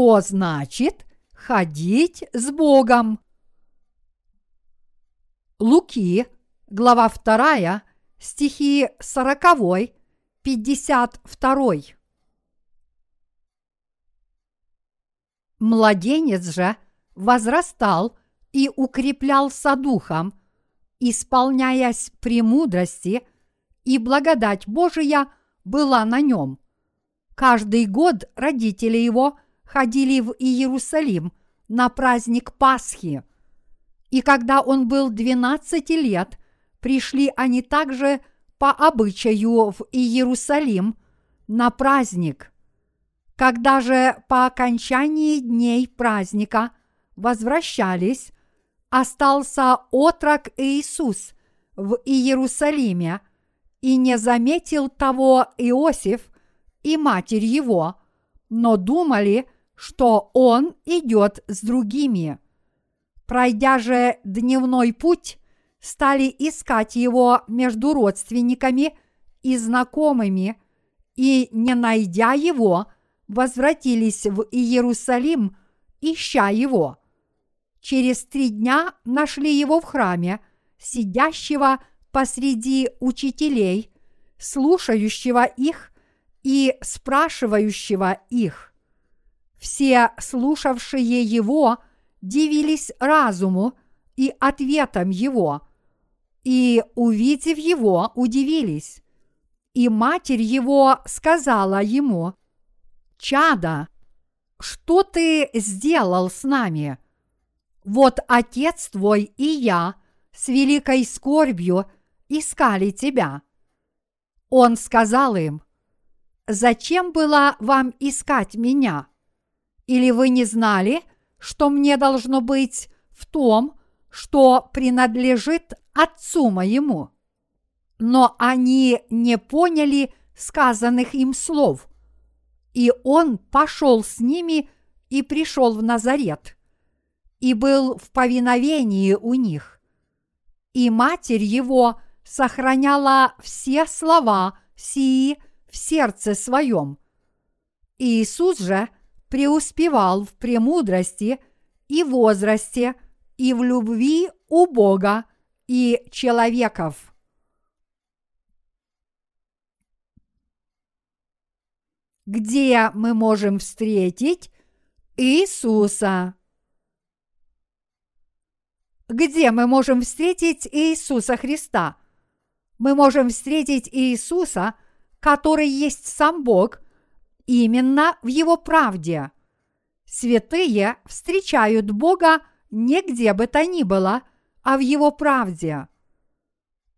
что значит ходить с Богом. Луки, глава 2, стихи 40, 52. Младенец же возрастал и укреплялся духом, исполняясь премудрости, и благодать Божия была на нем. Каждый год родители его ходили в Иерусалим на праздник Пасхи. И когда он был 12 лет, пришли они также по обычаю в Иерусалим на праздник. Когда же по окончании дней праздника возвращались, остался отрок Иисус в Иерусалиме и не заметил того Иосиф, и матерь его, но думали, что он идет с другими. Пройдя же дневной путь, стали искать его между родственниками и знакомыми, и, не найдя его, возвратились в Иерусалим, ища его. Через три дня нашли его в храме, сидящего посреди учителей, слушающего их и спрашивающего их. Все слушавшие его дивились разуму и ответам его, и, увидев его, удивились. И матерь его сказала ему, «Чада, что ты сделал с нами? Вот отец твой и я с великой скорбью искали тебя». Он сказал им, зачем было вам искать меня? Или вы не знали, что мне должно быть в том, что принадлежит отцу моему? Но они не поняли сказанных им слов, и он пошел с ними и пришел в Назарет, и был в повиновении у них. И матерь его сохраняла все слова сии в сердце своем. Иисус же преуспевал в премудрости и возрасте, и в любви у Бога и человеков. Где мы можем встретить Иисуса? Где мы можем встретить Иисуса Христа? Мы можем встретить Иисуса – который есть сам Бог, именно в Его правде. Святые встречают Бога не где бы то ни было, а в Его правде.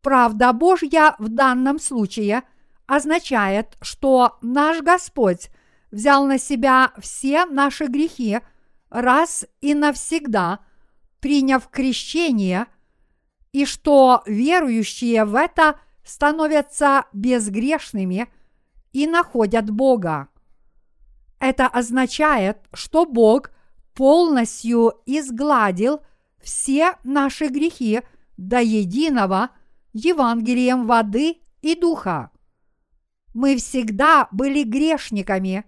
Правда Божья в данном случае означает, что наш Господь взял на себя все наши грехи раз и навсегда, приняв крещение, и что верующие в это – становятся безгрешными и находят Бога. Это означает, что Бог полностью изгладил все наши грехи до единого Евангелием воды и духа. Мы всегда были грешниками,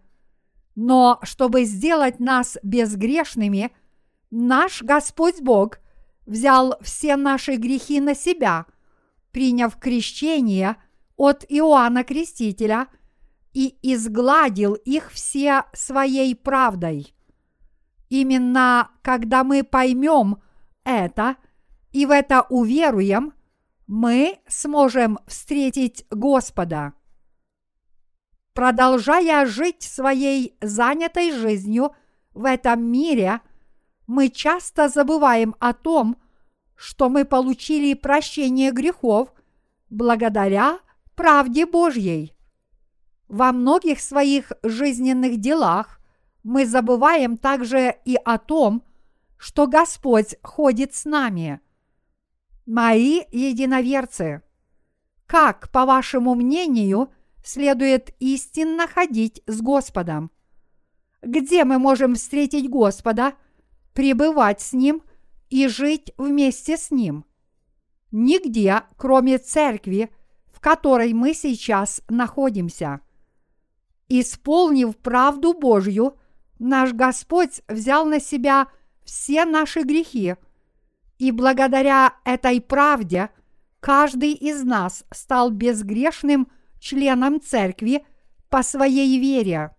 но чтобы сделать нас безгрешными, наш Господь Бог взял все наши грехи на себя – приняв крещение от Иоанна Крестителя и изгладил их все своей правдой. Именно когда мы поймем это и в это уверуем, мы сможем встретить Господа. Продолжая жить своей занятой жизнью в этом мире, мы часто забываем о том, что мы получили прощение грехов благодаря правде Божьей. Во многих своих жизненных делах мы забываем также и о том, что Господь ходит с нами. Мои единоверцы, как, по вашему мнению, следует истинно ходить с Господом? Где мы можем встретить Господа, пребывать с Ним – и жить вместе с Ним. Нигде, кроме церкви, в которой мы сейчас находимся. Исполнив правду Божью, наш Господь взял на себя все наши грехи, и благодаря этой правде каждый из нас стал безгрешным членом церкви по своей вере.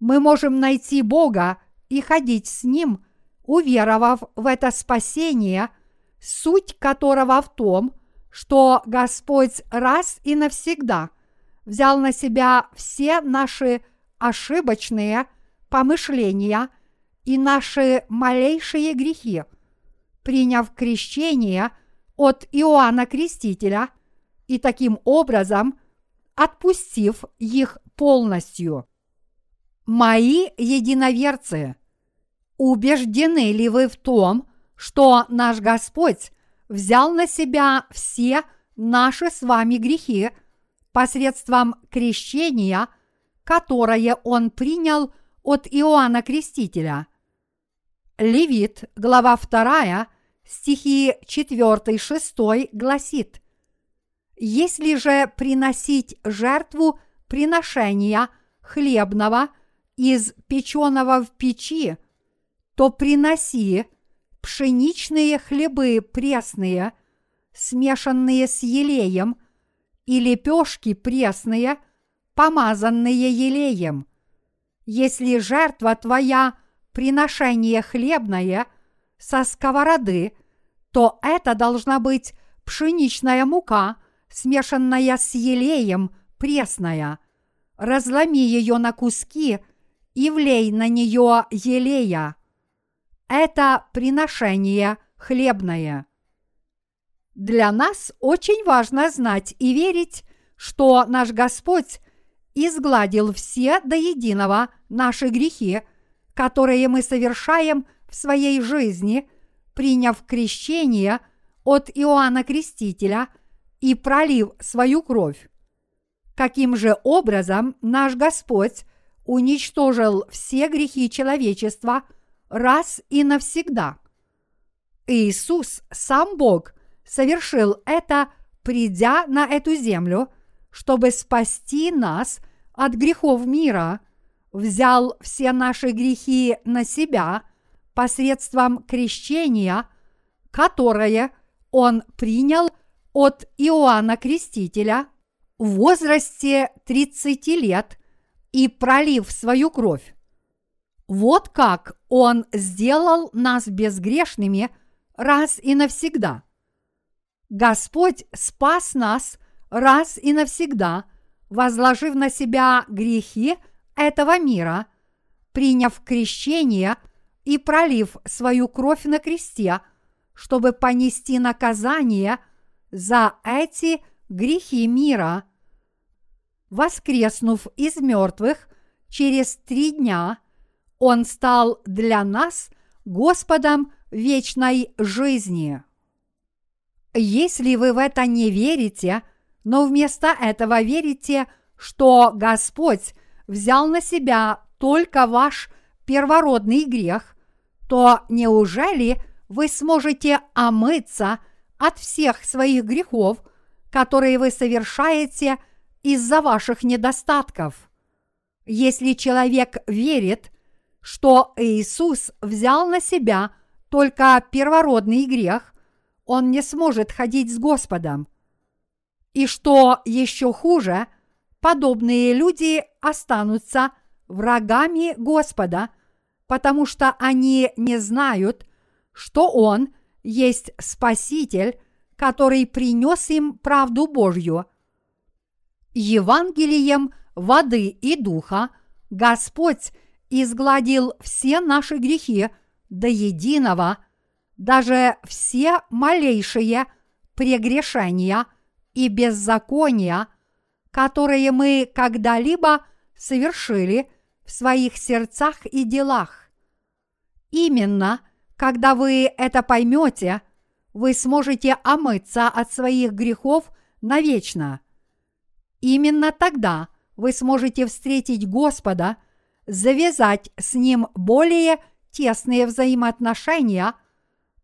Мы можем найти Бога и ходить с Ним, уверовав в это спасение, суть которого в том, что Господь раз и навсегда взял на себя все наши ошибочные помышления и наши малейшие грехи, приняв крещение от Иоанна Крестителя и таким образом отпустив их полностью. Мои единоверцы, убеждены ли вы в том, что наш Господь взял на себя все наши с вами грехи посредством крещения, которое Он принял от Иоанна Крестителя. Левит, глава 2, стихи 4-6 гласит «Если же приносить жертву приношения хлебного из печеного в печи, то приноси пшеничные хлебы пресные, смешанные с елеем, и лепешки пресные, помазанные елеем. Если жертва твоя приношение хлебное со сковороды, то это должна быть пшеничная мука, смешанная с елеем пресная. Разломи ее на куски и влей на нее елея это приношение хлебное. Для нас очень важно знать и верить, что наш Господь изгладил все до единого наши грехи, которые мы совершаем в своей жизни, приняв крещение от Иоанна Крестителя и пролив свою кровь. Каким же образом наш Господь уничтожил все грехи человечества – раз и навсегда. Иисус, сам Бог, совершил это, придя на эту землю, чтобы спасти нас от грехов мира, взял все наши грехи на себя посредством крещения, которое Он принял от Иоанна Крестителя в возрасте 30 лет и пролив свою кровь. Вот как Он сделал нас безгрешными раз и навсегда. Господь спас нас раз и навсегда, возложив на себя грехи этого мира, приняв крещение и пролив свою кровь на кресте, чтобы понести наказание за эти грехи мира. Воскреснув из мертвых через три дня – он стал для нас Господом вечной жизни. Если вы в это не верите, но вместо этого верите, что Господь взял на себя только ваш первородный грех, то неужели вы сможете омыться от всех своих грехов, которые вы совершаете из-за ваших недостатков? Если человек верит – что Иисус взял на себя только первородный грех, он не сможет ходить с Господом. И что еще хуже, подобные люди останутся врагами Господа, потому что они не знают, что Он есть Спаситель, который принес им правду Божью. Евангелием воды и духа Господь изгладил все наши грехи до единого, даже все малейшие прегрешения и беззакония, которые мы когда-либо совершили в своих сердцах и делах. Именно, когда вы это поймете, вы сможете омыться от своих грехов навечно. Именно тогда вы сможете встретить Господа – завязать с ним более тесные взаимоотношения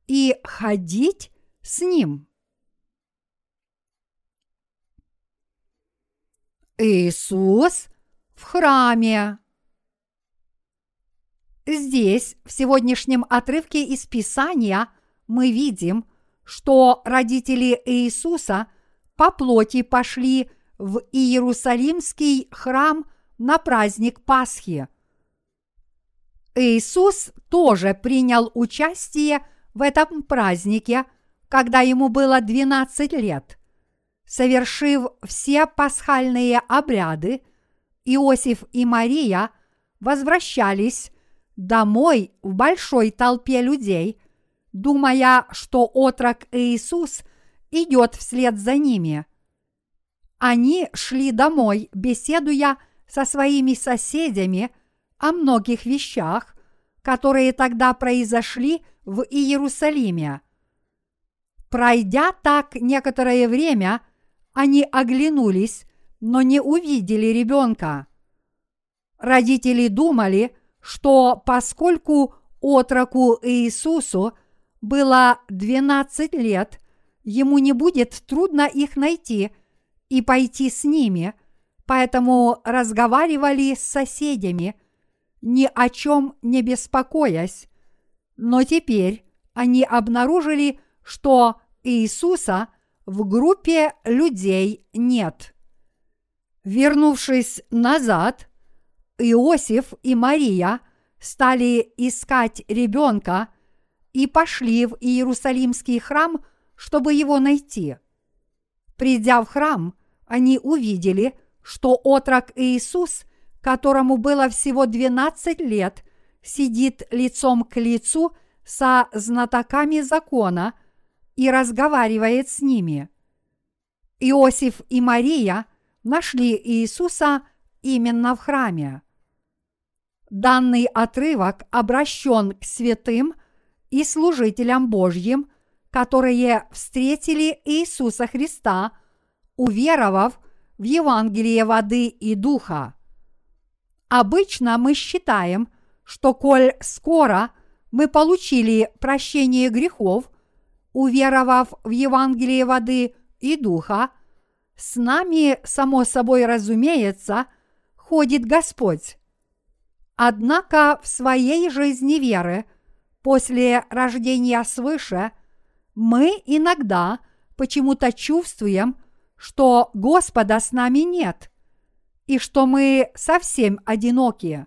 и ходить с ним. Иисус в храме. Здесь, в сегодняшнем отрывке из Писания, мы видим, что родители Иисуса по плоти пошли в Иерусалимский храм на праздник Пасхи. Иисус тоже принял участие в этом празднике, когда ему было 12 лет. Совершив все пасхальные обряды, Иосиф и Мария возвращались домой в большой толпе людей, думая, что отрок Иисус идет вслед за ними. Они шли домой, беседуя со своими соседями о многих вещах, которые тогда произошли в Иерусалиме. Пройдя так некоторое время, они оглянулись, но не увидели ребенка. Родители думали, что поскольку отроку Иисусу было 12 лет, ему не будет трудно их найти и пойти с ними, поэтому разговаривали с соседями, ни о чем не беспокоясь. Но теперь они обнаружили, что Иисуса в группе людей нет. Вернувшись назад, Иосиф и Мария стали искать ребенка и пошли в Иерусалимский храм, чтобы его найти. Придя в храм, они увидели, что отрок Иисус, которому было всего 12 лет, сидит лицом к лицу со знатоками закона и разговаривает с ними. Иосиф и Мария нашли Иисуса именно в храме. Данный отрывок обращен к святым и служителям Божьим, которые встретили Иисуса Христа, уверовав в Евангелие воды и духа. Обычно мы считаем, что коль скоро мы получили прощение грехов, уверовав в Евангелие воды и духа, с нами, само собой разумеется, ходит Господь. Однако в своей жизни веры после рождения свыше мы иногда почему-то чувствуем, что Господа с нами нет и что мы совсем одинокие.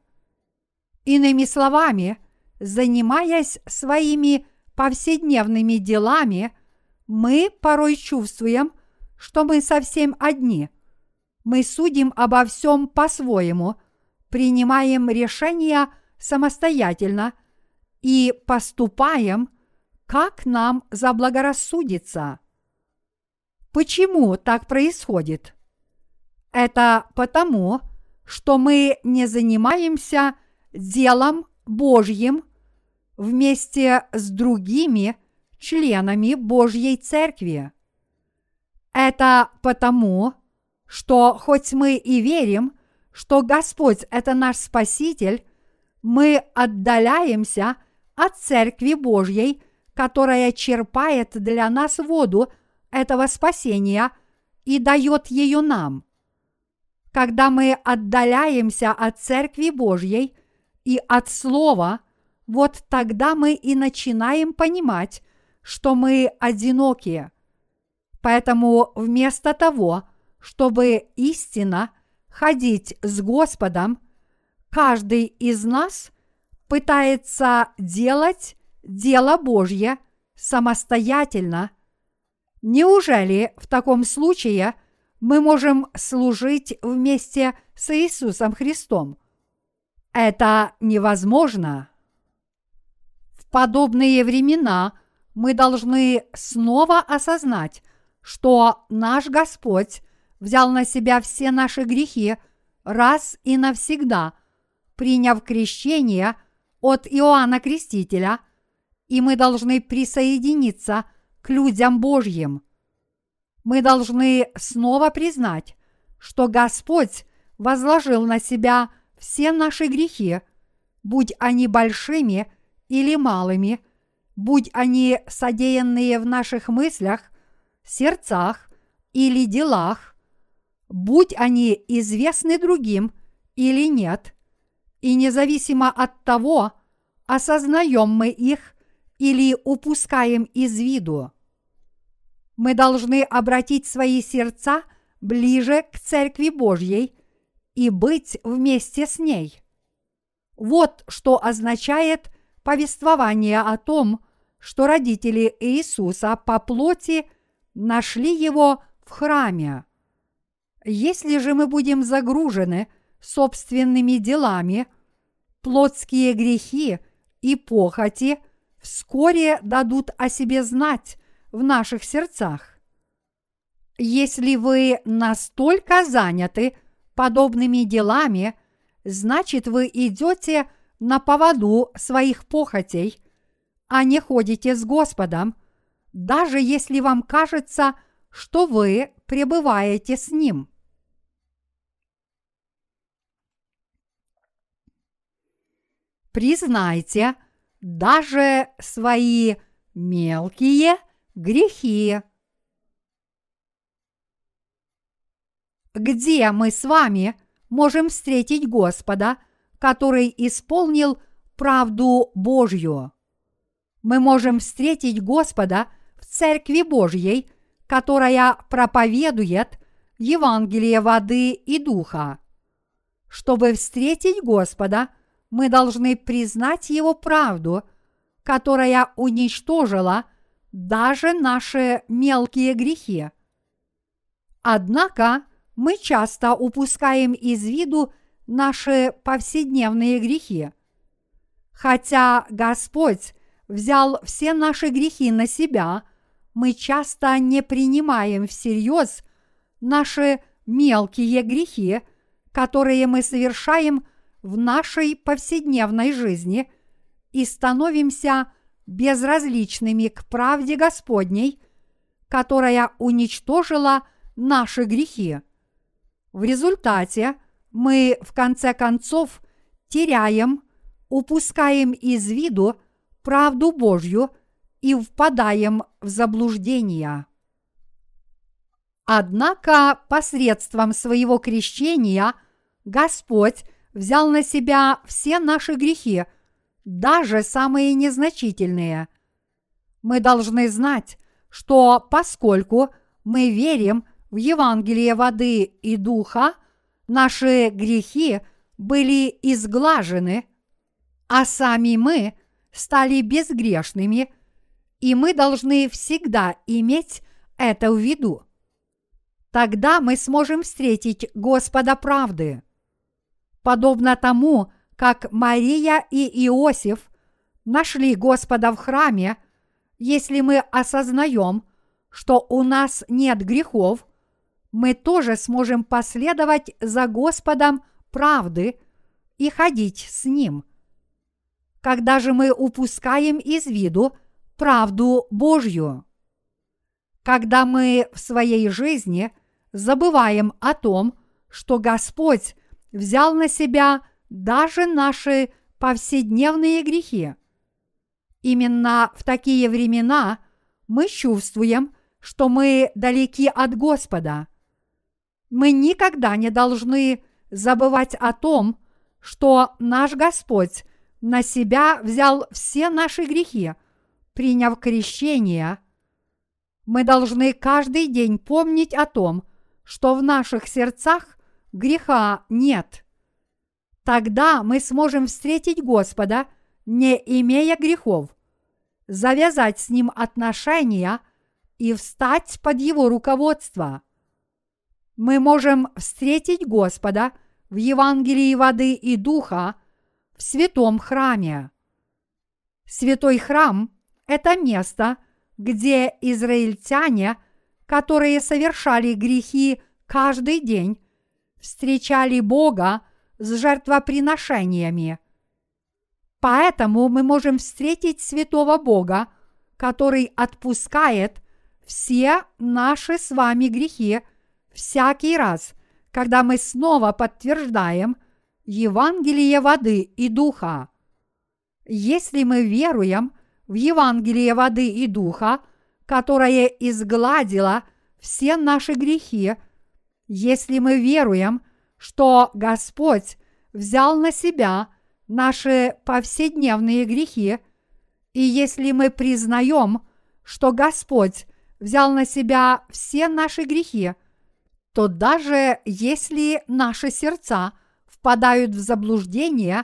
Иными словами, занимаясь своими повседневными делами, мы порой чувствуем, что мы совсем одни. Мы судим обо всем по-своему – принимаем решения самостоятельно и поступаем, как нам заблагорассудится. Почему так происходит? Это потому, что мы не занимаемся делом Божьим вместе с другими членами Божьей Церкви. Это потому, что хоть мы и верим что Господь – это наш Спаситель, мы отдаляемся от Церкви Божьей, которая черпает для нас воду этого спасения и дает ее нам. Когда мы отдаляемся от Церкви Божьей и от Слова, вот тогда мы и начинаем понимать, что мы одинокие. Поэтому вместо того, чтобы истина – ходить с Господом, каждый из нас пытается делать дело Божье самостоятельно. Неужели в таком случае мы можем служить вместе с Иисусом Христом? Это невозможно. В подобные времена мы должны снова осознать, что наш Господь взял на себя все наши грехи раз и навсегда, приняв крещение от Иоанна Крестителя, и мы должны присоединиться к людям Божьим. Мы должны снова признать, что Господь возложил на себя все наши грехи, будь они большими или малыми, будь они содеянные в наших мыслях, сердцах или делах, будь они известны другим или нет, и независимо от того, осознаем мы их или упускаем из виду. Мы должны обратить свои сердца ближе к Церкви Божьей и быть вместе с ней. Вот что означает повествование о том, что родители Иисуса по плоти нашли его в храме. Если же мы будем загружены собственными делами, плотские грехи и похоти вскоре дадут о себе знать в наших сердцах. Если вы настолько заняты подобными делами, значит вы идете на поводу своих похотей, а не ходите с Господом, даже если вам кажется, что вы пребываете с Ним. Признайте даже свои мелкие грехи. Где мы с вами можем встретить Господа, который исполнил правду Божью? Мы можем встретить Господа в Церкви Божьей, которая проповедует Евангелие воды и духа. Чтобы встретить Господа, мы должны признать Его правду, которая уничтожила даже наши мелкие грехи. Однако мы часто упускаем из виду наши повседневные грехи. Хотя Господь взял все наши грехи на себя, мы часто не принимаем всерьез наши мелкие грехи, которые мы совершаем в нашей повседневной жизни и становимся безразличными к правде Господней, которая уничтожила наши грехи. В результате мы в конце концов теряем, упускаем из виду правду Божью и впадаем в заблуждение. Однако посредством своего крещения Господь взял на себя все наши грехи, даже самые незначительные. Мы должны знать, что поскольку мы верим в Евангелие воды и духа, наши грехи были изглажены, а сами мы стали безгрешными, и мы должны всегда иметь это в виду. Тогда мы сможем встретить Господа правды подобно тому, как Мария и Иосиф нашли Господа в храме, если мы осознаем, что у нас нет грехов, мы тоже сможем последовать за Господом правды и ходить с Ним. Когда же мы упускаем из виду правду Божью? Когда мы в своей жизни забываем о том, что Господь взял на себя даже наши повседневные грехи. Именно в такие времена мы чувствуем, что мы далеки от Господа. Мы никогда не должны забывать о том, что наш Господь на себя взял все наши грехи, приняв крещение. Мы должны каждый день помнить о том, что в наших сердцах греха нет. Тогда мы сможем встретить Господа, не имея грехов, завязать с Ним отношения и встать под Его руководство. Мы можем встретить Господа в Евангелии воды и духа в святом храме. Святой храм – это место, где израильтяне, которые совершали грехи каждый день, встречали Бога с жертвоприношениями. Поэтому мы можем встретить святого Бога, который отпускает все наши с вами грехи всякий раз, когда мы снова подтверждаем Евангелие воды и духа. Если мы веруем в Евангелие воды и духа, которое изгладило все наши грехи если мы веруем, что Господь взял на себя наши повседневные грехи, и если мы признаем, что Господь взял на себя все наши грехи, то даже если наши сердца впадают в заблуждение,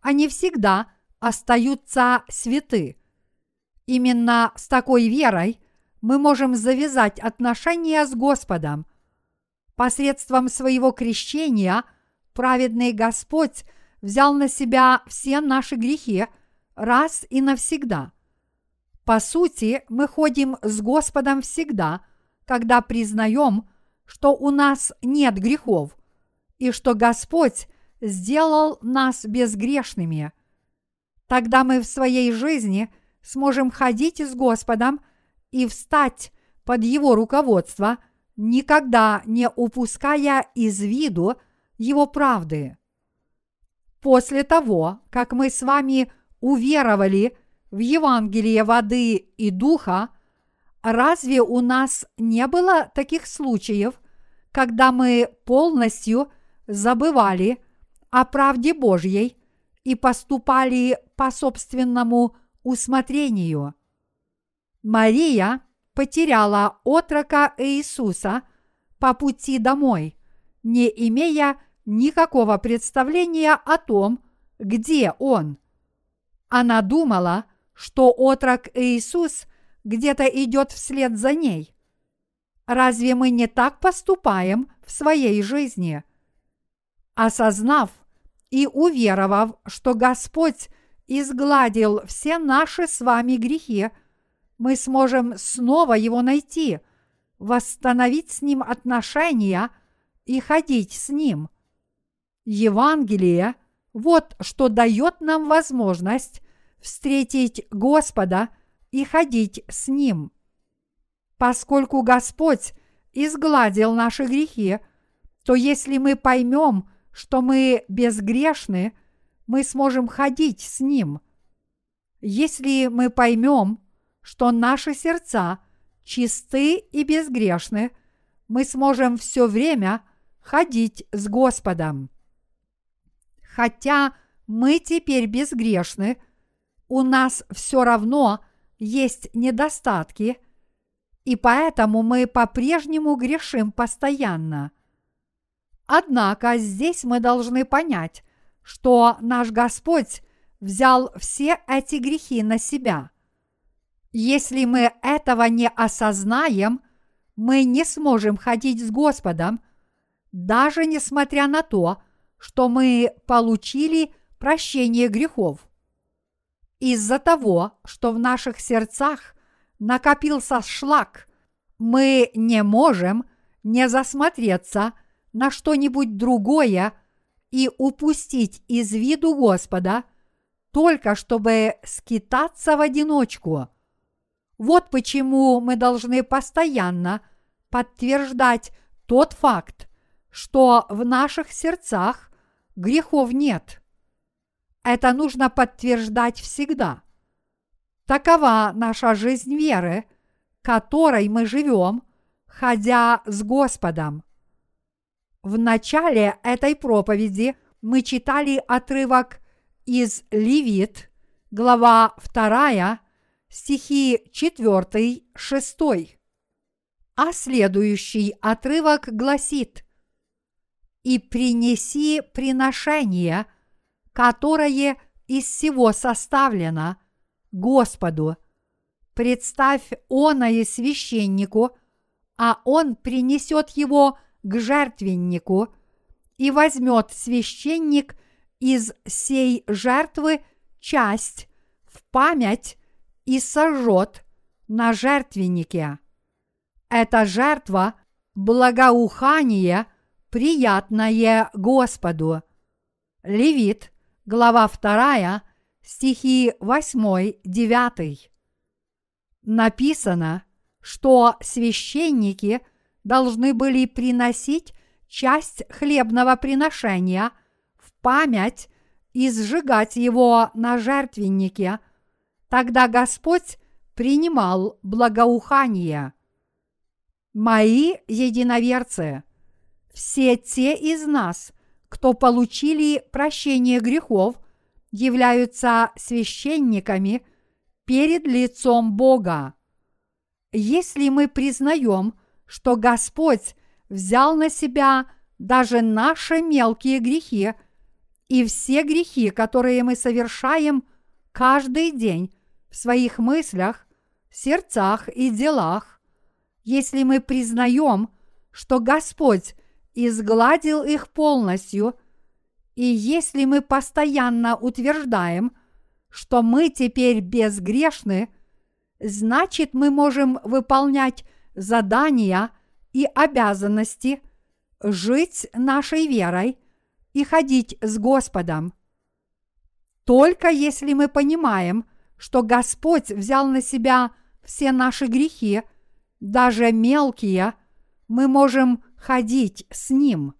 они всегда остаются святы. Именно с такой верой мы можем завязать отношения с Господом. Посредством своего крещения праведный Господь взял на себя все наши грехи раз и навсегда. По сути, мы ходим с Господом всегда, когда признаем, что у нас нет грехов, и что Господь сделал нас безгрешными. Тогда мы в своей жизни сможем ходить с Господом и встать под Его руководство, никогда не упуская из виду Его правды. После того, как мы с вами уверовали в Евангелие воды и духа, разве у нас не было таких случаев, когда мы полностью забывали о правде Божьей и поступали по собственному усмотрению? Мария потеряла отрока Иисуса по пути домой, не имея никакого представления о том, где он. Она думала, что отрок Иисус где-то идет вслед за ней. Разве мы не так поступаем в своей жизни? Осознав и уверовав, что Господь изгладил все наши с вами грехи, мы сможем снова Его найти, восстановить с Ним отношения и ходить с Ним. Евангелие – вот что дает нам возможность встретить Господа и ходить с Ним. Поскольку Господь изгладил наши грехи, то если мы поймем, что мы безгрешны, мы сможем ходить с Ним. Если мы поймем, что наши сердца чисты и безгрешны, мы сможем все время ходить с Господом. Хотя мы теперь безгрешны, у нас все равно есть недостатки, и поэтому мы по-прежнему грешим постоянно. Однако здесь мы должны понять, что наш Господь взял все эти грехи на себя – если мы этого не осознаем, мы не сможем ходить с Господом, даже несмотря на то, что мы получили прощение грехов. Из-за того, что в наших сердцах накопился шлак, мы не можем не засмотреться на что-нибудь другое и упустить из виду Господа, только чтобы скитаться в одиночку – вот почему мы должны постоянно подтверждать тот факт, что в наших сердцах грехов нет. Это нужно подтверждать всегда. Такова наша жизнь веры, которой мы живем, ходя с Господом. В начале этой проповеди мы читали отрывок из Левит, глава 2, стихи 4, 6. А следующий отрывок гласит «И принеси приношение, которое из всего составлено, Господу, представь оное священнику, а он принесет его к жертвеннику, и возьмет священник из сей жертвы часть в память и сожжет на жертвеннике. Эта жертва – благоухание, приятное Господу. Левит, глава 2, стихи 8-9. Написано, что священники должны были приносить часть хлебного приношения в память и сжигать его на жертвеннике – Тогда Господь принимал благоухание. Мои единоверцы, все те из нас, кто получили прощение грехов являются священниками перед лицом Бога. Если мы признаем, что Господь взял на себя даже наши мелкие грехи и все грехи, которые мы совершаем каждый день в своих мыслях, сердцах и делах, если мы признаем, что Господь изгладил их полностью, и если мы постоянно утверждаем, что мы теперь безгрешны, значит мы можем выполнять задания и обязанности, жить нашей верой и ходить с Господом. Только если мы понимаем, что Господь взял на себя все наши грехи, даже мелкие, мы можем ходить с Ним.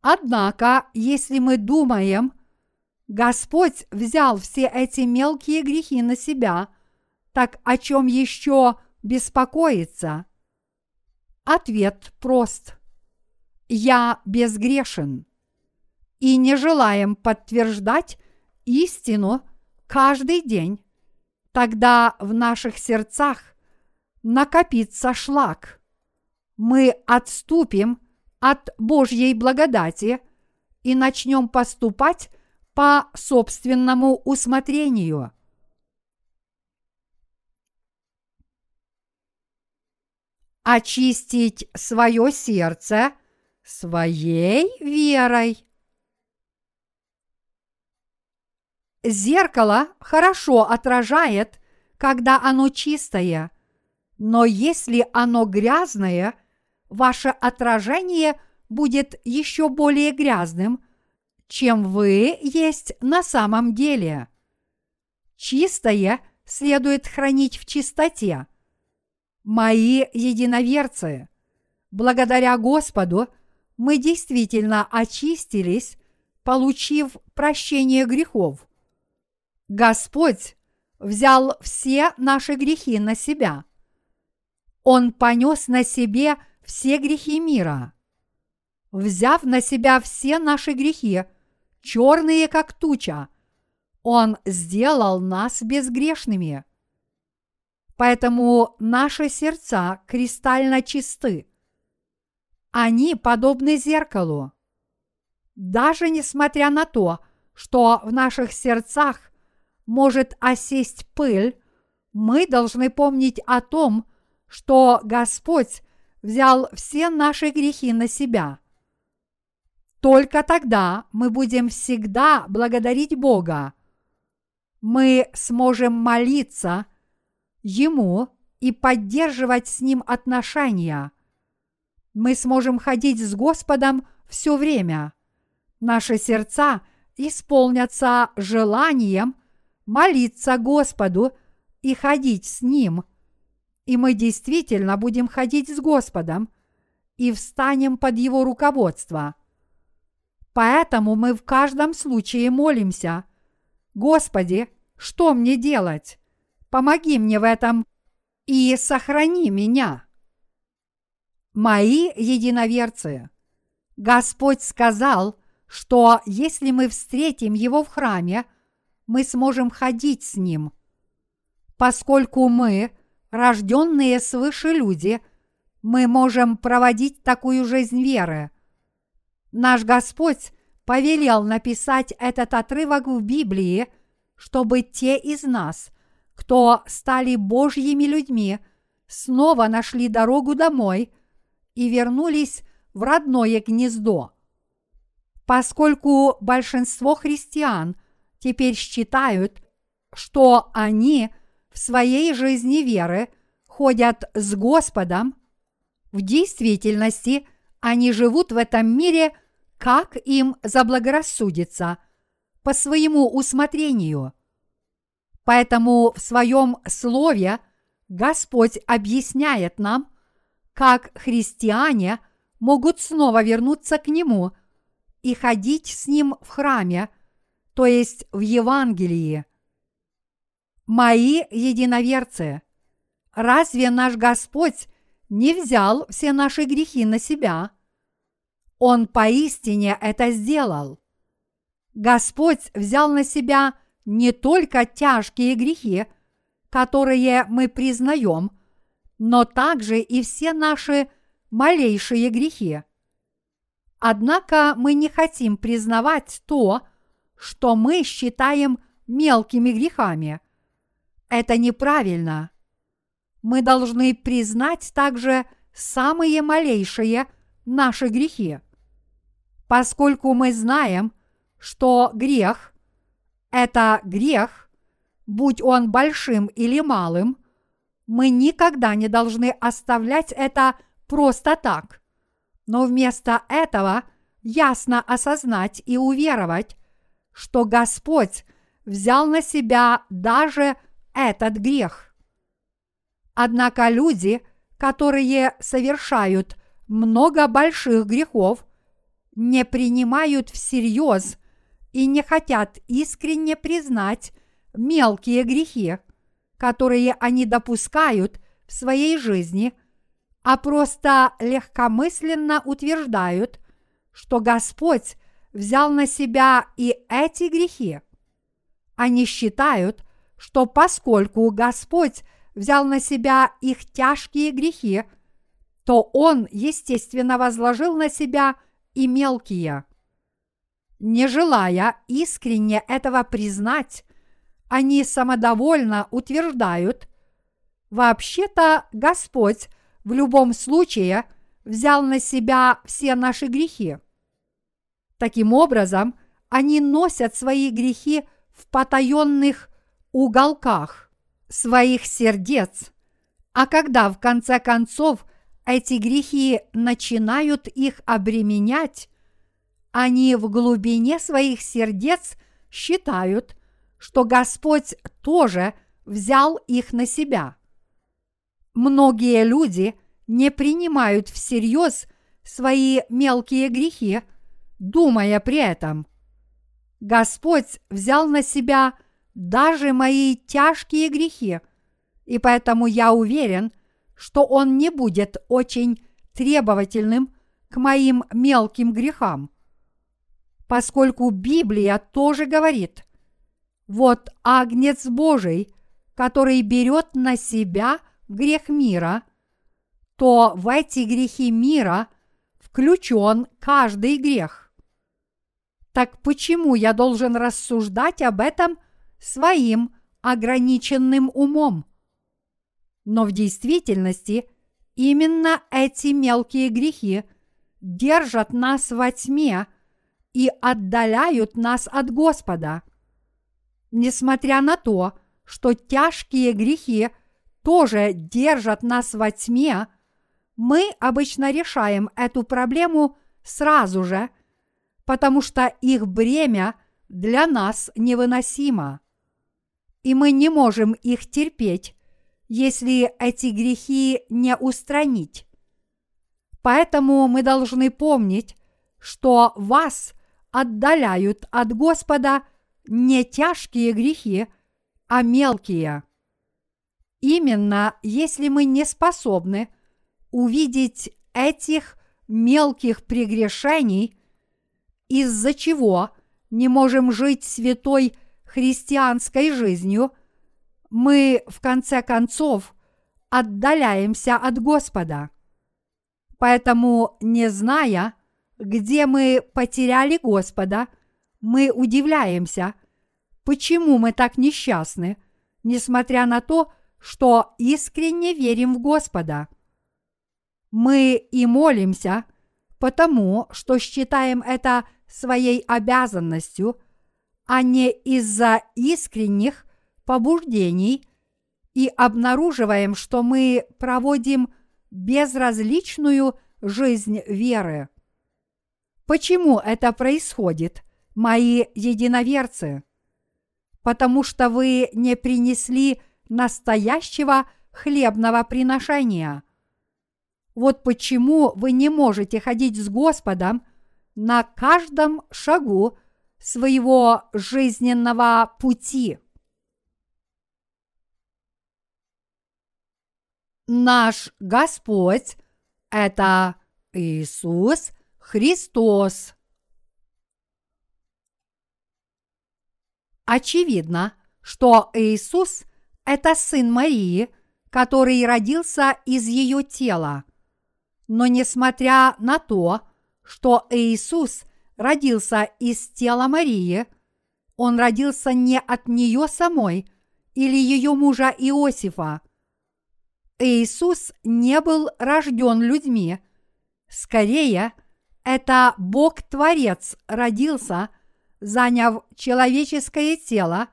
Однако, если мы думаем, Господь взял все эти мелкие грехи на себя, так о чем еще беспокоиться? Ответ прост. Я безгрешен. И не желаем подтверждать истину каждый день, тогда в наших сердцах накопится шлак. Мы отступим от Божьей благодати и начнем поступать по собственному усмотрению. Очистить свое сердце своей верой. Зеркало хорошо отражает, когда оно чистое, но если оно грязное, ваше отражение будет еще более грязным, чем вы есть на самом деле. Чистое следует хранить в чистоте. Мои единоверцы, благодаря Господу мы действительно очистились, получив прощение грехов. Господь взял все наши грехи на себя. Он понес на себе все грехи мира. Взяв на себя все наши грехи, черные как туча, Он сделал нас безгрешными. Поэтому наши сердца кристально чисты. Они подобны зеркалу. Даже несмотря на то, что в наших сердцах может осесть пыль, мы должны помнить о том, что Господь взял все наши грехи на себя. Только тогда мы будем всегда благодарить Бога. Мы сможем молиться Ему и поддерживать с Ним отношения. Мы сможем ходить с Господом все время. Наши сердца исполнятся желанием – молиться Господу и ходить с Ним. И мы действительно будем ходить с Господом и встанем под Его руководство. Поэтому мы в каждом случае молимся. Господи, что мне делать? Помоги мне в этом и сохрани меня. Мои единоверцы, Господь сказал, что если мы встретим Его в храме – мы сможем ходить с Ним. Поскольку мы, рожденные свыше люди, мы можем проводить такую жизнь веры. Наш Господь повелел написать этот отрывок в Библии, чтобы те из нас, кто стали Божьими людьми, снова нашли дорогу домой и вернулись в родное гнездо. Поскольку большинство христиан – теперь считают, что они в своей жизни веры ходят с Господом, в действительности они живут в этом мире, как им заблагорассудится, по своему усмотрению. Поэтому в своем слове Господь объясняет нам, как христиане могут снова вернуться к Нему и ходить с Ним в храме – то есть в Евангелии. Мои единоверцы, разве наш Господь не взял все наши грехи на себя? Он поистине это сделал. Господь взял на себя не только тяжкие грехи, которые мы признаем, но также и все наши малейшие грехи. Однако мы не хотим признавать то, что мы считаем мелкими грехами. Это неправильно. Мы должны признать также самые малейшие наши грехи. Поскольку мы знаем, что грех – это грех, будь он большим или малым, мы никогда не должны оставлять это просто так, но вместо этого ясно осознать и уверовать, что Господь взял на себя даже этот грех. Однако люди, которые совершают много больших грехов, не принимают всерьез и не хотят искренне признать мелкие грехи, которые они допускают в своей жизни, а просто легкомысленно утверждают, что Господь взял на себя и эти грехи. Они считают, что поскольку Господь взял на себя их тяжкие грехи, то Он, естественно, возложил на себя и мелкие. Не желая искренне этого признать, они самодовольно утверждают, вообще-то Господь в любом случае взял на себя все наши грехи. Таким образом, они носят свои грехи в потаенных уголках своих сердец, а когда в конце концов эти грехи начинают их обременять, они в глубине своих сердец считают, что Господь тоже взял их на себя. Многие люди не принимают всерьез свои мелкие грехи, думая при этом, Господь взял на себя даже мои тяжкие грехи, и поэтому я уверен, что Он не будет очень требовательным к моим мелким грехам. Поскольку Библия тоже говорит, вот агнец Божий, который берет на себя грех мира, то в эти грехи мира включен каждый грех. Так почему я должен рассуждать об этом своим ограниченным умом? Но в действительности именно эти мелкие грехи держат нас во тьме и отдаляют нас от Господа. Несмотря на то, что тяжкие грехи тоже держат нас во тьме, мы обычно решаем эту проблему сразу же, потому что их бремя для нас невыносимо. И мы не можем их терпеть, если эти грехи не устранить. Поэтому мы должны помнить, что вас отдаляют от Господа не тяжкие грехи, а мелкие. Именно если мы не способны увидеть этих мелких прегрешений, из-за чего не можем жить святой христианской жизнью, мы в конце концов отдаляемся от Господа. Поэтому, не зная, где мы потеряли Господа, мы удивляемся, почему мы так несчастны, несмотря на то, что искренне верим в Господа. Мы и молимся, потому что считаем это своей обязанностью, а не из-за искренних побуждений и обнаруживаем, что мы проводим безразличную жизнь веры. Почему это происходит, мои единоверцы? Потому что вы не принесли настоящего хлебного приношения. Вот почему вы не можете ходить с Господом на каждом шагу своего жизненного пути. Наш Господь – это Иисус Христос. Очевидно, что Иисус – это сын Марии, который родился из ее тела. Но несмотря на то, что Иисус родился из тела Марии, он родился не от нее самой или ее мужа Иосифа. Иисус не был рожден людьми. Скорее, это Бог-творец родился, заняв человеческое тело,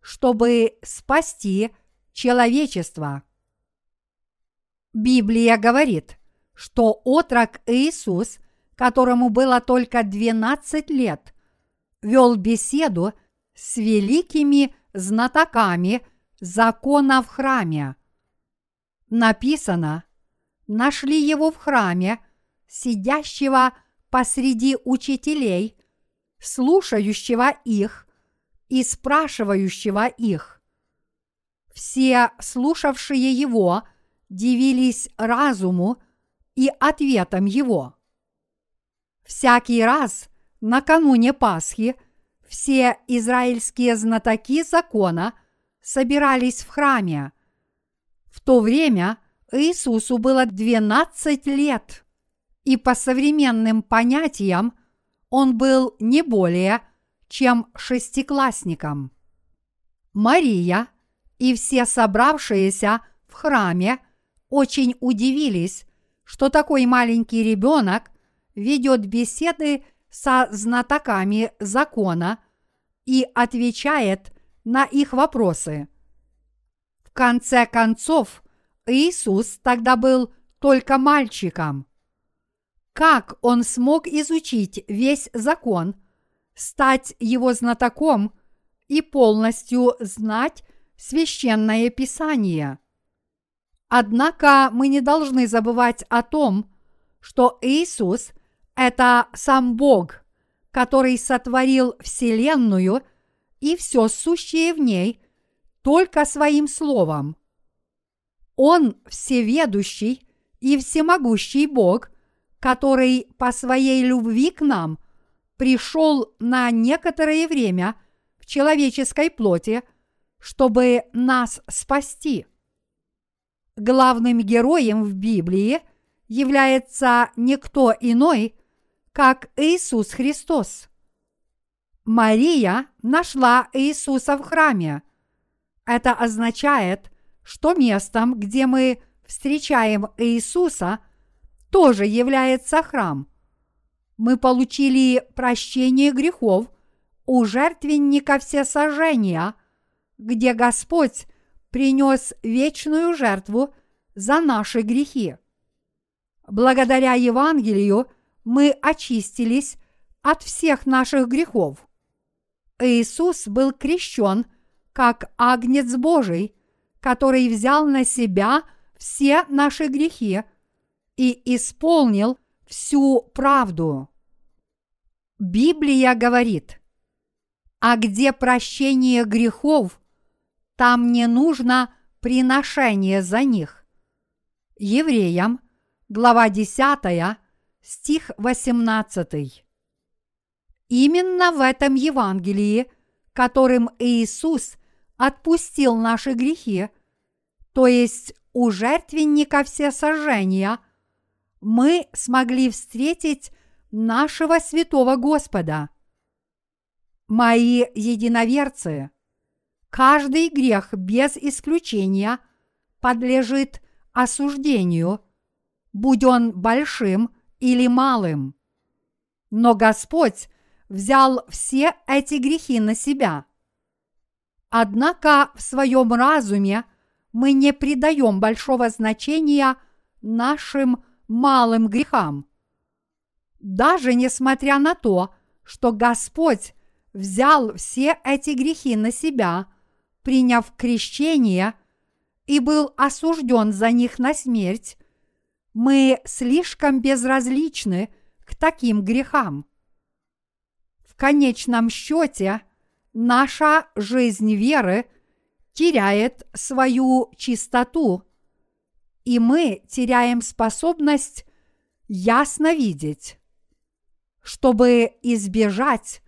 чтобы спасти человечество. Библия говорит, что отрок Иисус, которому было только 12 лет, вел беседу с великими знатоками закона в храме. Написано, нашли его в храме, сидящего посреди учителей, слушающего их и спрашивающего их. Все слушавшие его дивились разуму и ответом его. Всякий раз накануне Пасхи все израильские знатоки закона собирались в храме. В то время Иисусу было 12 лет, и по современным понятиям он был не более, чем шестиклассником. Мария и все собравшиеся в храме очень удивились, что такой маленький ребенок ведет беседы со знатоками закона и отвечает на их вопросы. В конце концов, Иисус тогда был только мальчиком. Как он смог изучить весь закон, стать его знатоком и полностью знать священное писание? Однако мы не должны забывать о том, что Иисус – это сам Бог, который сотворил Вселенную и все сущее в ней только своим Словом. Он всеведущий и всемогущий Бог, который по своей любви к нам пришел на некоторое время в человеческой плоти, чтобы нас спасти. Главным героем в Библии является никто иной, как Иисус Христос. Мария нашла Иисуса в храме. Это означает, что местом, где мы встречаем Иисуса, тоже является храм. Мы получили прощение грехов у жертвенника всесожжения, где Господь принес вечную жертву за наши грехи. Благодаря Евангелию – мы очистились от всех наших грехов. Иисус был крещен как агнец Божий, который взял на себя все наши грехи и исполнил всю правду. Библия говорит, а где прощение грехов, там не нужно приношение за них. Евреям, глава 10, стих 18. Именно в этом Евангелии, которым Иисус отпустил наши грехи, то есть у жертвенника все сожжения, мы смогли встретить нашего святого Господа. Мои единоверцы, каждый грех без исключения подлежит осуждению, будь он большим или малым. Но Господь взял все эти грехи на себя. Однако в своем разуме мы не придаем большого значения нашим малым грехам. Даже несмотря на то, что Господь взял все эти грехи на себя, приняв крещение и был осужден за них на смерть, мы слишком безразличны к таким грехам. В конечном счете, наша жизнь веры теряет свою чистоту, и мы теряем способность ясно видеть. Чтобы избежать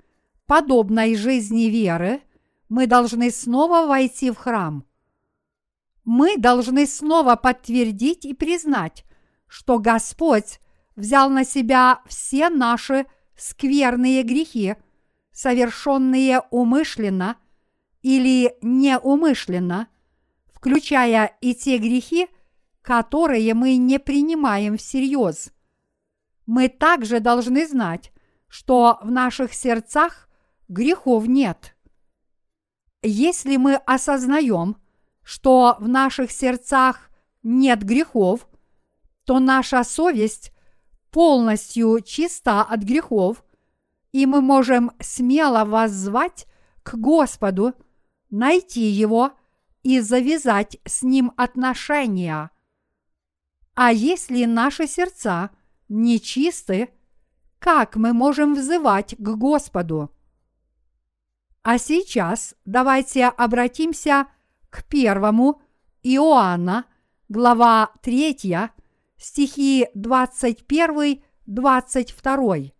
подобной жизни веры, мы должны снова войти в храм. Мы должны снова подтвердить и признать, что Господь взял на себя все наши скверные грехи, совершенные умышленно или неумышленно, включая и те грехи, которые мы не принимаем всерьез. Мы также должны знать, что в наших сердцах грехов нет. Если мы осознаем, что в наших сердцах нет грехов, то наша совесть полностью чиста от грехов, и мы можем смело воззвать к Господу, найти Его и завязать с Ним отношения. А если наши сердца нечисты, как мы можем взывать к Господу? А сейчас давайте обратимся к первому. Иоанна, глава 3, стихи 21-22.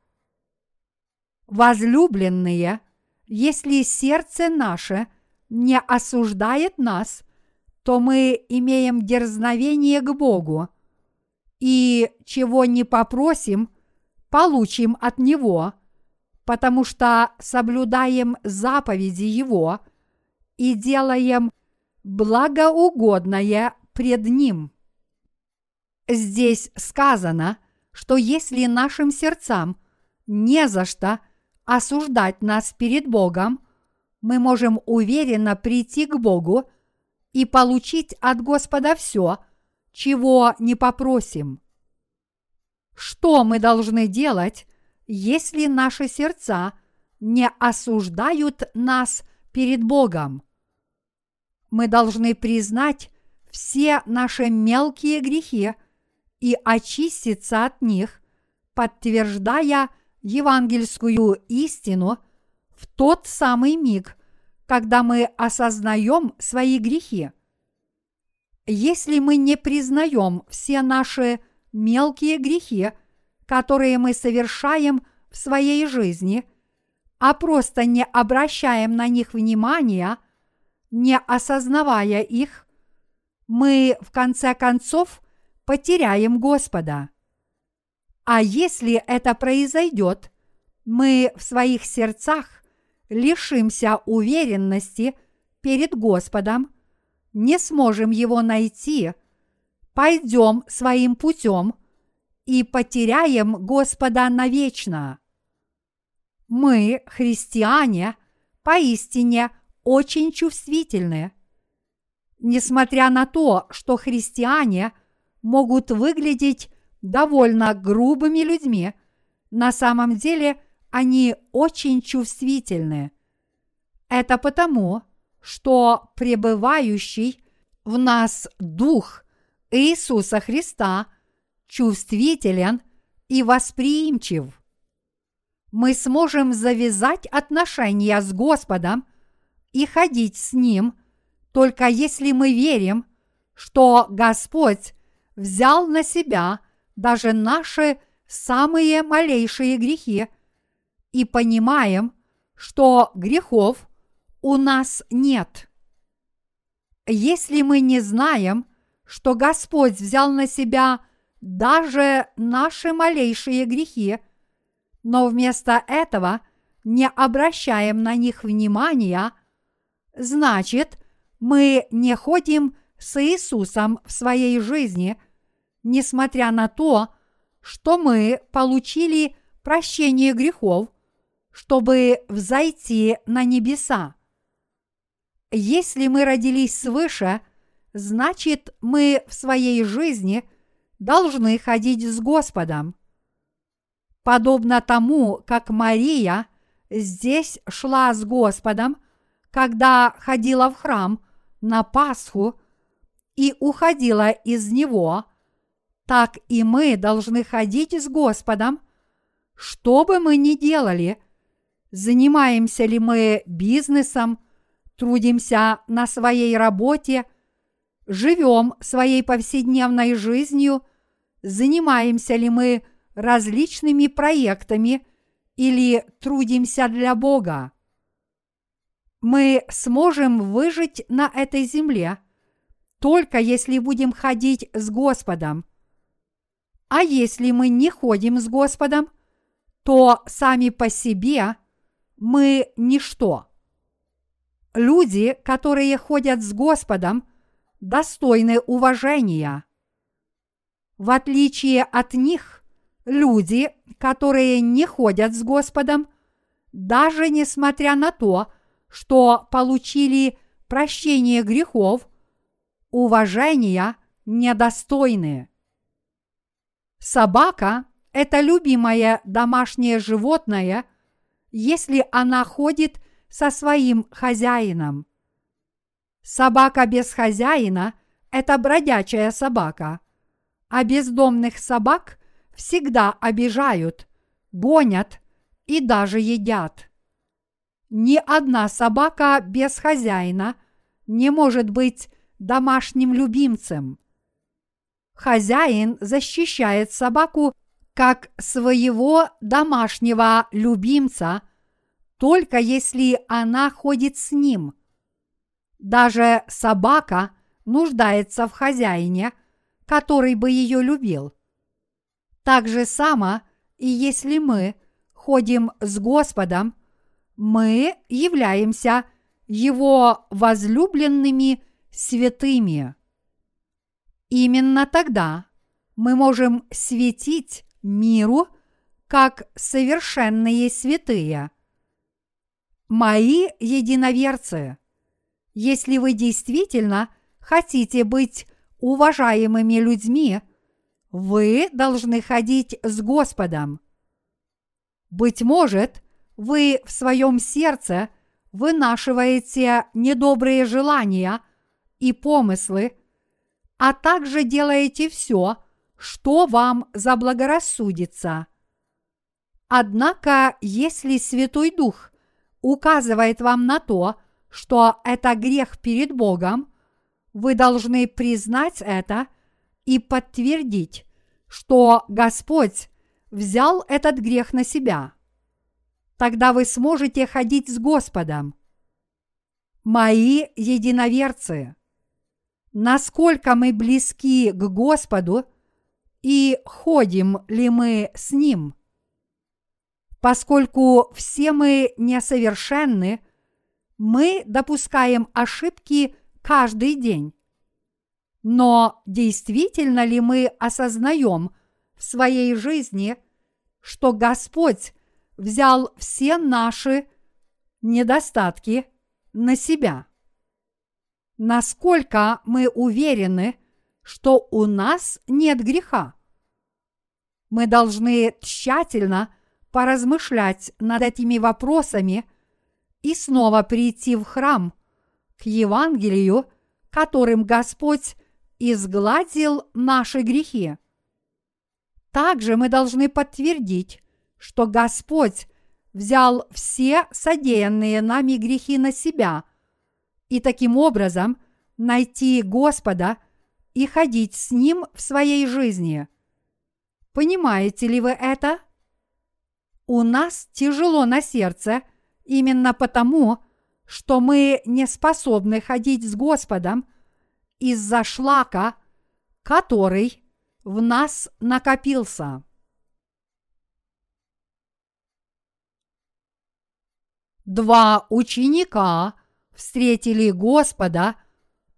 Возлюбленные, если сердце наше не осуждает нас, то мы имеем дерзновение к Богу, и чего не попросим, получим от Него, потому что соблюдаем заповеди Его и делаем благоугодное пред Ним. Здесь сказано, что если нашим сердцам не за что осуждать нас перед Богом, мы можем уверенно прийти к Богу и получить от Господа все, чего не попросим. Что мы должны делать, если наши сердца не осуждают нас перед Богом? Мы должны признать все наши мелкие грехи – и очиститься от них, подтверждая евангельскую истину в тот самый миг, когда мы осознаем свои грехи. Если мы не признаем все наши мелкие грехи, которые мы совершаем в своей жизни, а просто не обращаем на них внимания, не осознавая их, мы в конце концов потеряем Господа. А если это произойдет, мы в своих сердцах лишимся уверенности перед Господом, не сможем его найти, пойдем своим путем и потеряем Господа навечно. Мы, христиане, поистине очень чувствительны. Несмотря на то, что христиане – могут выглядеть довольно грубыми людьми, на самом деле они очень чувствительны. Это потому, что пребывающий в нас Дух Иисуса Христа чувствителен и восприимчив. Мы сможем завязать отношения с Господом и ходить с Ним, только если мы верим, что Господь взял на себя даже наши самые малейшие грехи и понимаем, что грехов у нас нет. Если мы не знаем, что Господь взял на себя даже наши малейшие грехи, но вместо этого не обращаем на них внимания, значит, мы не ходим с Иисусом в своей жизни – несмотря на то, что мы получили прощение грехов, чтобы взойти на небеса. Если мы родились свыше, значит мы в своей жизни должны ходить с Господом. Подобно тому, как Мария здесь шла с Господом, когда ходила в храм на Пасху и уходила из него – так и мы должны ходить с Господом, что бы мы ни делали, занимаемся ли мы бизнесом, трудимся на своей работе, живем своей повседневной жизнью, занимаемся ли мы различными проектами или трудимся для Бога. Мы сможем выжить на этой земле только если будем ходить с Господом. А если мы не ходим с Господом, то сами по себе мы ничто. Люди, которые ходят с Господом, достойны уважения. В отличие от них, люди, которые не ходят с Господом, даже несмотря на то, что получили прощение грехов, уважения недостойны. Собака – это любимое домашнее животное, если она ходит со своим хозяином. Собака без хозяина – это бродячая собака, а бездомных собак всегда обижают, гонят и даже едят. Ни одна собака без хозяина не может быть домашним любимцем. Хозяин защищает собаку как своего домашнего любимца, только если она ходит с ним. Даже собака нуждается в хозяине, который бы ее любил. Так же само, и если мы ходим с Господом, мы являемся Его возлюбленными святыми. Именно тогда мы можем светить миру как совершенные святые. Мои единоверцы, если вы действительно хотите быть уважаемыми людьми, вы должны ходить с Господом. Быть может, вы в своем сердце вынашиваете недобрые желания и помыслы, а также делаете все, что вам заблагорассудится. Однако, если Святой Дух указывает вам на то, что это грех перед Богом, вы должны признать это и подтвердить, что Господь взял этот грех на себя. Тогда вы сможете ходить с Господом. Мои единоверцы, насколько мы близки к Господу и ходим ли мы с Ним? Поскольку все мы несовершенны, мы допускаем ошибки каждый день. Но действительно ли мы осознаем в своей жизни, что Господь взял все наши недостатки на себя? Насколько мы уверены, что у нас нет греха? Мы должны тщательно поразмышлять над этими вопросами и снова прийти в храм к Евангелию, которым Господь изгладил наши грехи. Также мы должны подтвердить, что Господь взял все содеянные нами грехи на себя и таким образом найти Господа и ходить с Ним в своей жизни. Понимаете ли вы это? У нас тяжело на сердце именно потому, что мы не способны ходить с Господом – из-за шлака, который в нас накопился. Два ученика встретили Господа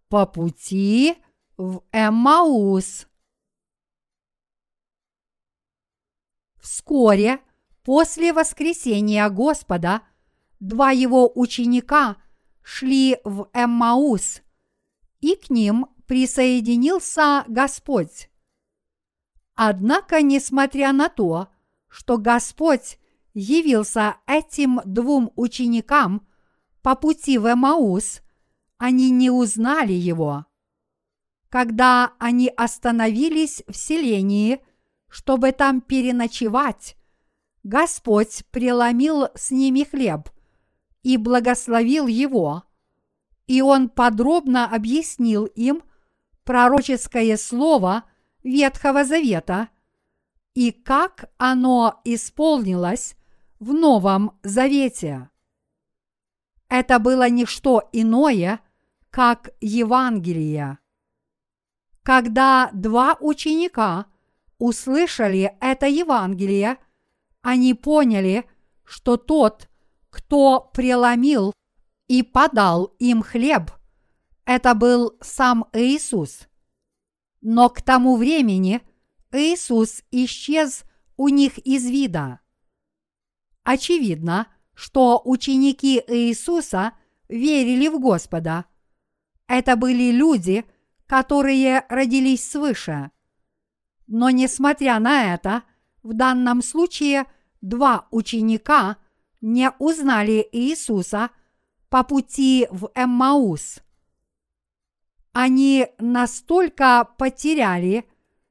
по пути в Эммаус. Вскоре после воскресения Господа два его ученика шли в Эммаус – и к ним присоединился Господь. Однако, несмотря на то, что Господь явился этим двум ученикам по пути в Эмаус, они не узнали его. Когда они остановились в селении, чтобы там переночевать, Господь преломил с ними хлеб и благословил его – и он подробно объяснил им пророческое слово Ветхого Завета и как оно исполнилось в Новом Завете. Это было не что иное, как Евангелие. Когда два ученика услышали это Евангелие, они поняли, что тот, кто преломил и подал им хлеб, это был сам Иисус. Но к тому времени Иисус исчез у них из вида. Очевидно, что ученики Иисуса верили в Господа. Это были люди, которые родились свыше. Но несмотря на это, в данном случае два ученика не узнали Иисуса по пути в Эммаус. Они настолько потеряли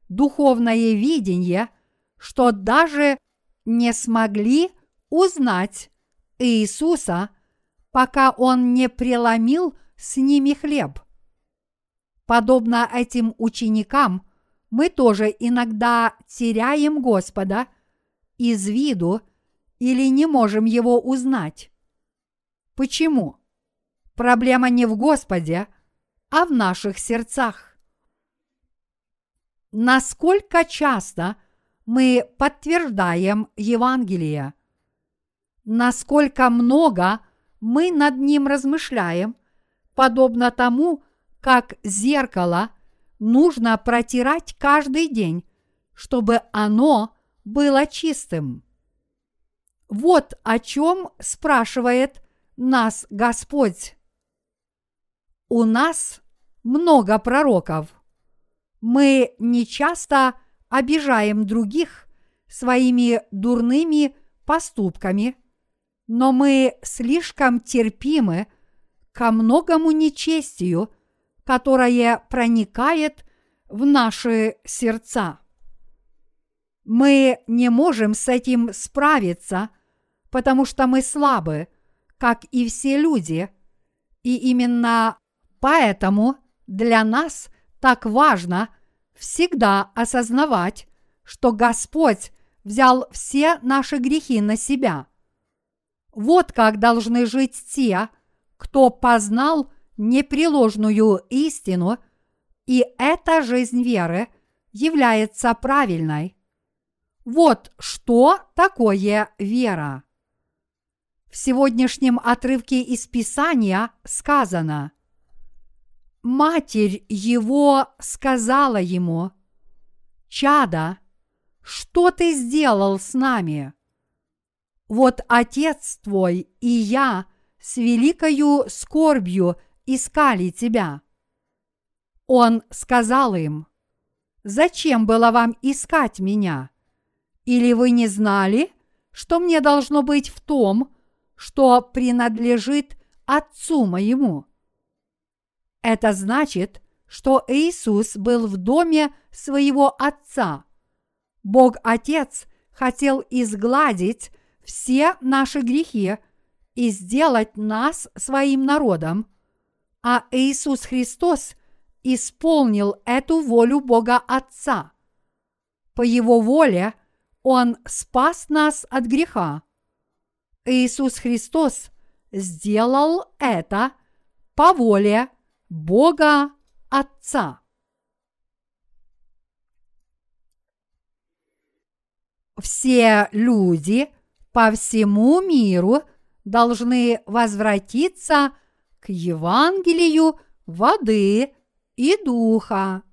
духовное видение, что даже не смогли узнать Иисуса, пока Он не преломил с ними хлеб. Подобно этим ученикам, мы тоже иногда теряем Господа из виду или не можем Его узнать. Почему? Проблема не в Господе, а в наших сердцах. Насколько часто мы подтверждаем Евангелие? Насколько много мы над ним размышляем, подобно тому, как зеркало нужно протирать каждый день, чтобы оно было чистым. Вот о чем спрашивает нас Господь. У нас много пророков. Мы не часто обижаем других своими дурными поступками, но мы слишком терпимы ко многому нечестию, которое проникает в наши сердца. Мы не можем с этим справиться, потому что мы слабы, как и все люди, и именно поэтому для нас так важно всегда осознавать, что Господь взял все наши грехи на себя. Вот как должны жить те, кто познал непреложную истину, и эта жизнь веры является правильной. Вот что такое вера. В сегодняшнем отрывке из Писания сказано Матерь его сказала ему, «Чада, что ты сделал с нами? Вот отец твой и я с великою скорбью искали тебя. Он сказал им, «Зачем было вам искать меня? Или вы не знали, что мне должно быть в том, что принадлежит Отцу моему?» Это значит, что Иисус был в доме своего Отца. Бог Отец хотел изгладить все наши грехи и сделать нас своим народом – а Иисус Христос исполнил эту волю Бога Отца. По Его воле Он спас нас от греха. Иисус Христос сделал это по воле Бога Отца. Все люди по всему миру должны возвратиться к Евангелию воды и духа.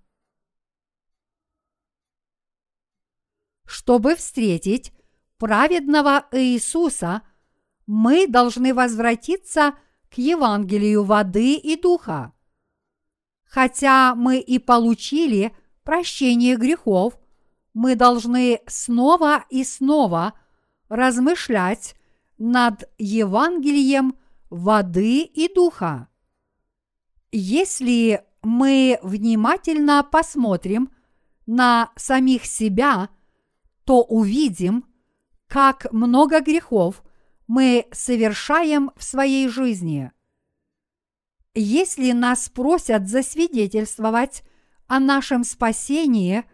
Чтобы встретить праведного Иисуса, мы должны возвратиться к Евангелию воды и духа. Хотя мы и получили прощение грехов, мы должны снова и снова размышлять над Евангелием воды и духа. Если мы внимательно посмотрим на самих себя, то увидим, как много грехов мы совершаем в своей жизни. Если нас просят засвидетельствовать о нашем спасении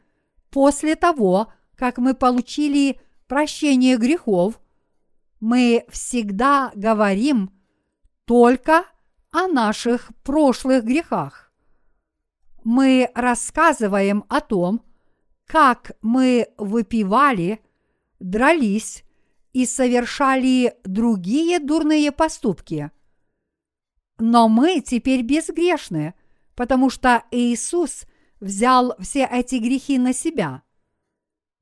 после того, как мы получили прощение грехов, мы всегда говорим – только о наших прошлых грехах. Мы рассказываем о том, как мы выпивали, дрались и совершали другие дурные поступки. Но мы теперь безгрешны, потому что Иисус взял все эти грехи на себя.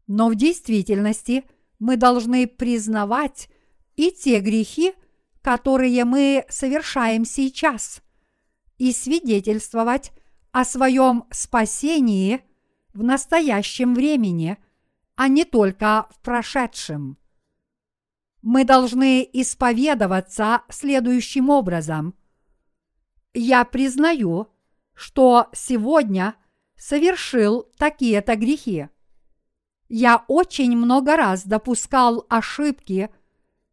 Но в действительности мы должны признавать и те грехи, которые мы совершаем сейчас, и свидетельствовать о своем спасении в настоящем времени, а не только в прошедшем. Мы должны исповедоваться следующим образом. Я признаю, что сегодня совершил такие-то грехи. Я очень много раз допускал ошибки,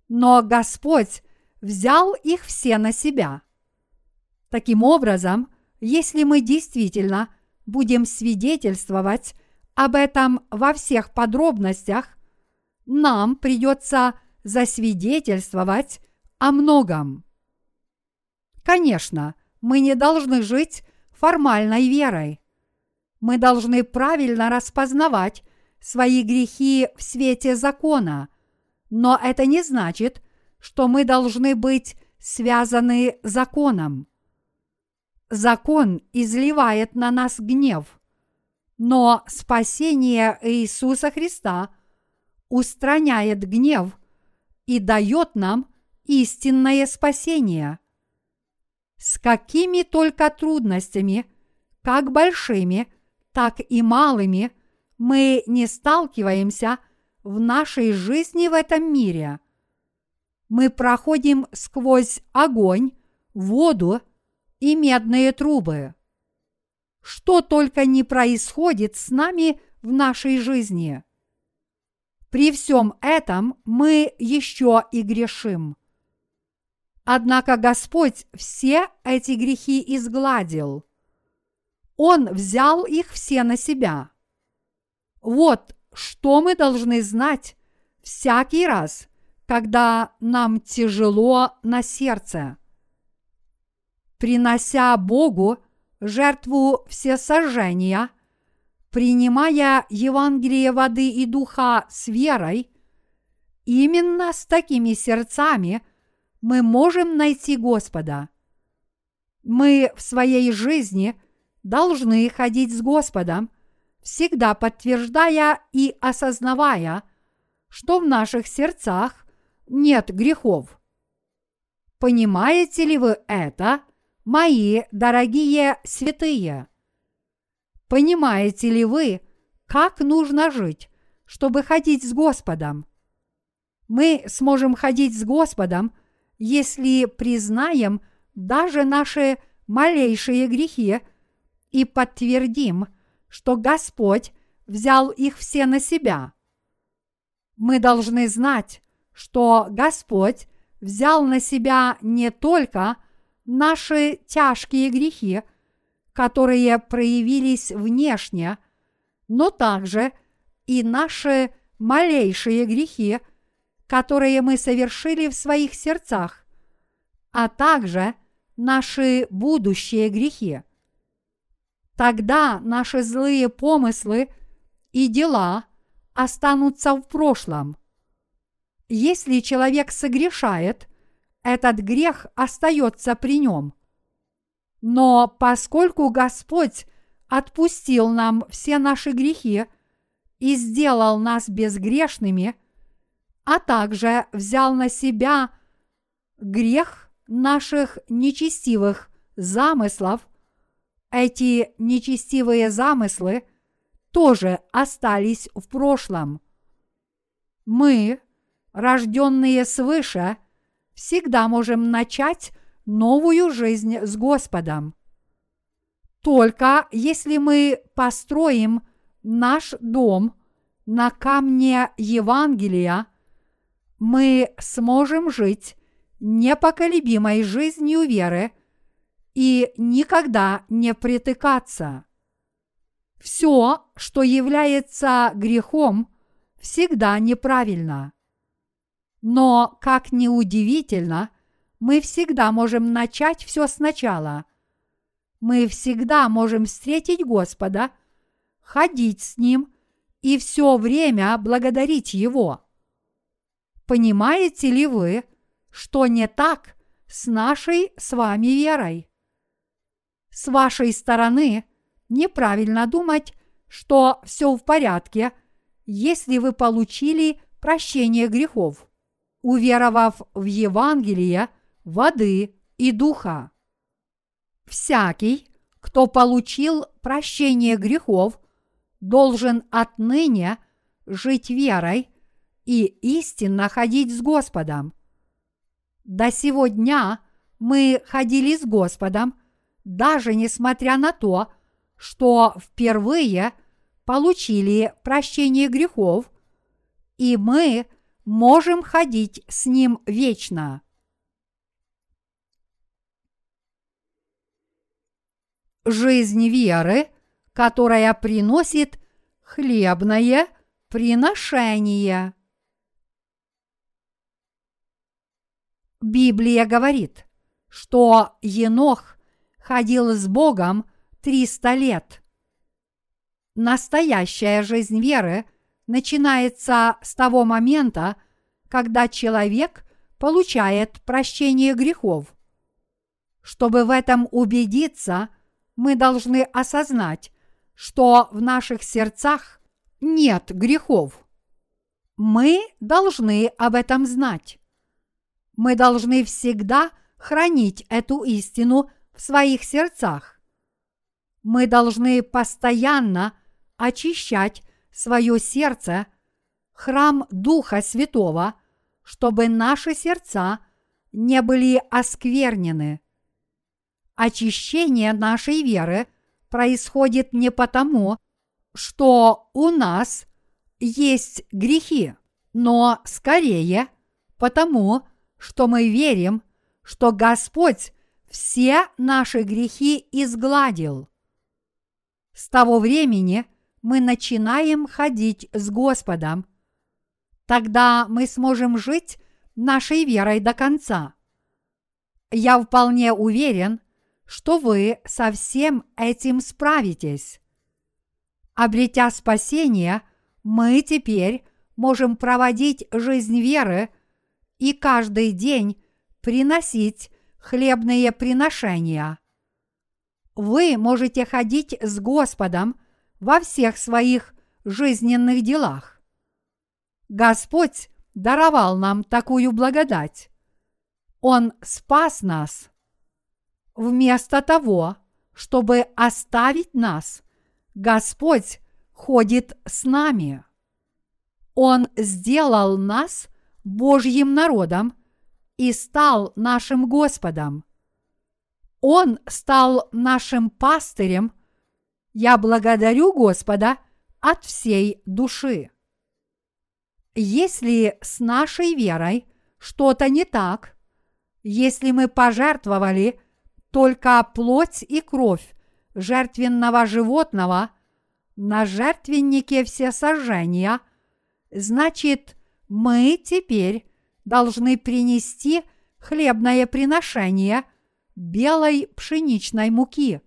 но Господь взял их все на себя. Таким образом, если мы действительно будем свидетельствовать об этом во всех подробностях, нам придется засвидетельствовать о многом. Конечно, мы не должны жить формальной верой. Мы должны правильно распознавать свои грехи в свете закона, но это не значит, что мы должны быть связаны законом. Закон изливает на нас гнев, но спасение Иисуса Христа устраняет гнев и дает нам истинное спасение. С какими только трудностями, как большими, так и малыми – мы не сталкиваемся в нашей жизни в этом мире. Мы проходим сквозь огонь, воду и медные трубы. Что только не происходит с нами в нашей жизни. При всем этом мы еще и грешим. Однако Господь все эти грехи изгладил. Он взял их все на себя – вот что мы должны знать всякий раз, когда нам тяжело на сердце. Принося Богу жертву всесожжения, принимая Евангелие воды и духа с верой, именно с такими сердцами мы можем найти Господа. Мы в своей жизни должны ходить с Господом всегда подтверждая и осознавая, что в наших сердцах нет грехов. Понимаете ли вы это, мои дорогие святые? Понимаете ли вы, как нужно жить, чтобы ходить с Господом? Мы сможем ходить с Господом, если признаем даже наши малейшие грехи и подтвердим, что Господь взял их все на себя. Мы должны знать, что Господь взял на себя не только наши тяжкие грехи, которые проявились внешне, но также и наши малейшие грехи, которые мы совершили в своих сердцах, а также наши будущие грехи – Тогда наши злые помыслы и дела останутся в прошлом. Если человек согрешает, этот грех остается при нем. Но поскольку Господь отпустил нам все наши грехи и сделал нас безгрешными, а также взял на себя грех наших нечестивых замыслов – эти нечестивые замыслы тоже остались в прошлом. Мы, рожденные свыше, всегда можем начать новую жизнь с Господом. Только если мы построим наш дом на камне Евангелия, мы сможем жить непоколебимой жизнью веры – и никогда не притыкаться. Все, что является грехом, всегда неправильно. Но, как ни удивительно, мы всегда можем начать все сначала. Мы всегда можем встретить Господа, ходить с Ним и все время благодарить Его. Понимаете ли вы, что не так с нашей с вами верой? С вашей стороны неправильно думать, что все в порядке, если вы получили прощение грехов, уверовав в Евангелие воды и духа. Всякий, кто получил прощение грехов, должен отныне жить верой и истинно ходить с Господом. До сего дня мы ходили с Господом, даже несмотря на то, что впервые получили прощение грехов, и мы можем ходить с Ним вечно. Жизнь веры, которая приносит хлебное приношение. Библия говорит, что Енох ходил с Богом 300 лет. Настоящая жизнь веры начинается с того момента, когда человек получает прощение грехов. Чтобы в этом убедиться, мы должны осознать, что в наших сердцах нет грехов. Мы должны об этом знать. Мы должны всегда хранить эту истину в своих сердцах. Мы должны постоянно очищать свое сердце, храм Духа Святого, чтобы наши сердца не были осквернены. Очищение нашей веры происходит не потому, что у нас есть грехи, но скорее потому, что мы верим, что Господь все наши грехи изгладил. С того времени мы начинаем ходить с Господом. Тогда мы сможем жить нашей верой до конца. Я вполне уверен, что вы со всем этим справитесь. Обретя спасение, мы теперь можем проводить жизнь веры и каждый день приносить хлебные приношения. Вы можете ходить с Господом во всех своих жизненных делах. Господь даровал нам такую благодать. Он спас нас. Вместо того, чтобы оставить нас, Господь ходит с нами. Он сделал нас Божьим народом и стал нашим Господом. Он стал нашим пастырем. Я благодарю Господа от всей души. Если с нашей верой что-то не так, если мы пожертвовали только плоть и кровь жертвенного животного на жертвеннике все сожжения, значит, мы теперь должны принести хлебное приношение белой пшеничной муки.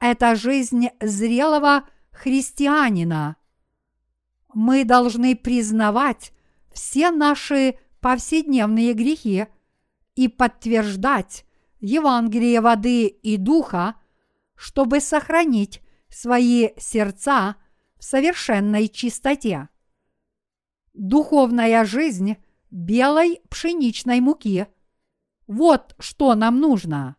Это жизнь зрелого христианина. Мы должны признавать все наши повседневные грехи и подтверждать Евангелие воды и духа, чтобы сохранить свои сердца в совершенной чистоте. Духовная жизнь белой пшеничной муки – вот что нам нужно.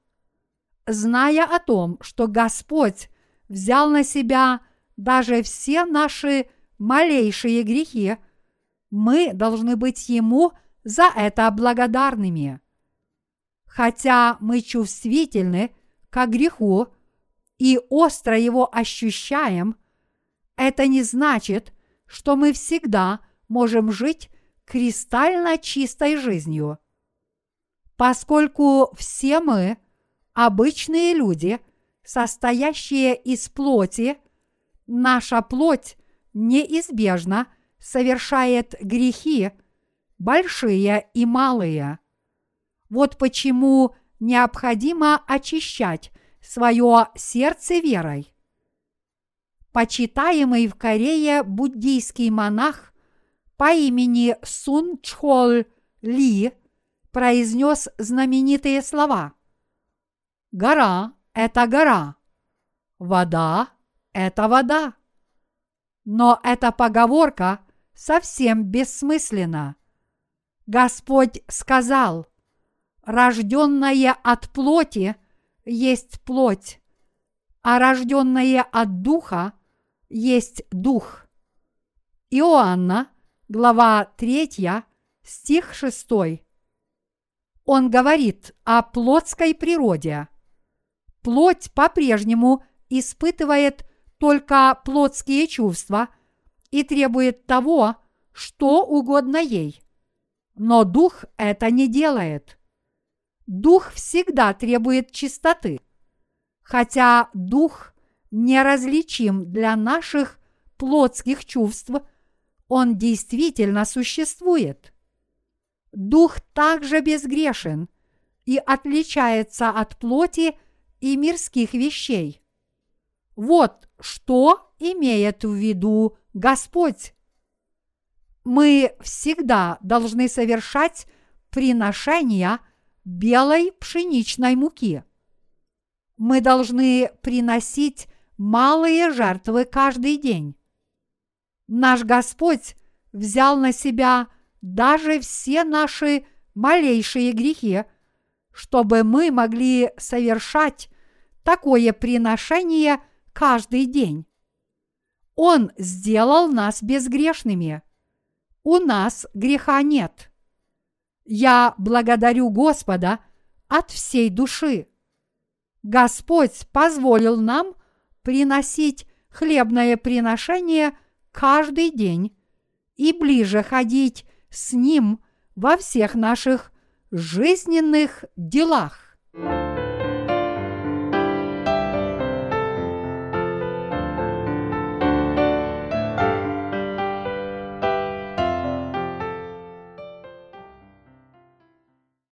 Зная о том, что Господь взял на себя даже все наши малейшие грехи, мы должны быть Ему за это благодарными. Хотя мы чувствительны к греху и остро его ощущаем, это не значит, что мы всегда можем жить кристально чистой жизнью. Поскольку все мы обычные люди, состоящие из плоти, наша плоть неизбежно совершает грехи, большие и малые. Вот почему необходимо очищать свое сердце верой. Почитаемый в Корее буддийский монах по имени Сун Чхол Ли произнес знаменитые слова. Гора – это гора, вода – это вода. Но эта поговорка совсем бессмысленна. Господь сказал, рожденное от плоти есть плоть, а рожденное от духа есть дух. Иоанна, глава 3, стих 6. Он говорит о плотской природе. Плоть по-прежнему испытывает только плотские чувства и требует того, что угодно ей. Но дух это не делает. Дух всегда требует чистоты. Хотя дух неразличим для наших плотских чувств, он действительно существует. Дух также безгрешен и отличается от плоти и мирских вещей. Вот что имеет в виду Господь. Мы всегда должны совершать приношения белой пшеничной муки. Мы должны приносить малые жертвы каждый день. Наш Господь взял на себя даже все наши малейшие грехи, чтобы мы могли совершать такое приношение каждый день. Он сделал нас безгрешными. У нас греха нет. Я благодарю Господа от всей души. Господь позволил нам приносить хлебное приношение каждый день и ближе ходить с Ним во всех наших жизненных делах.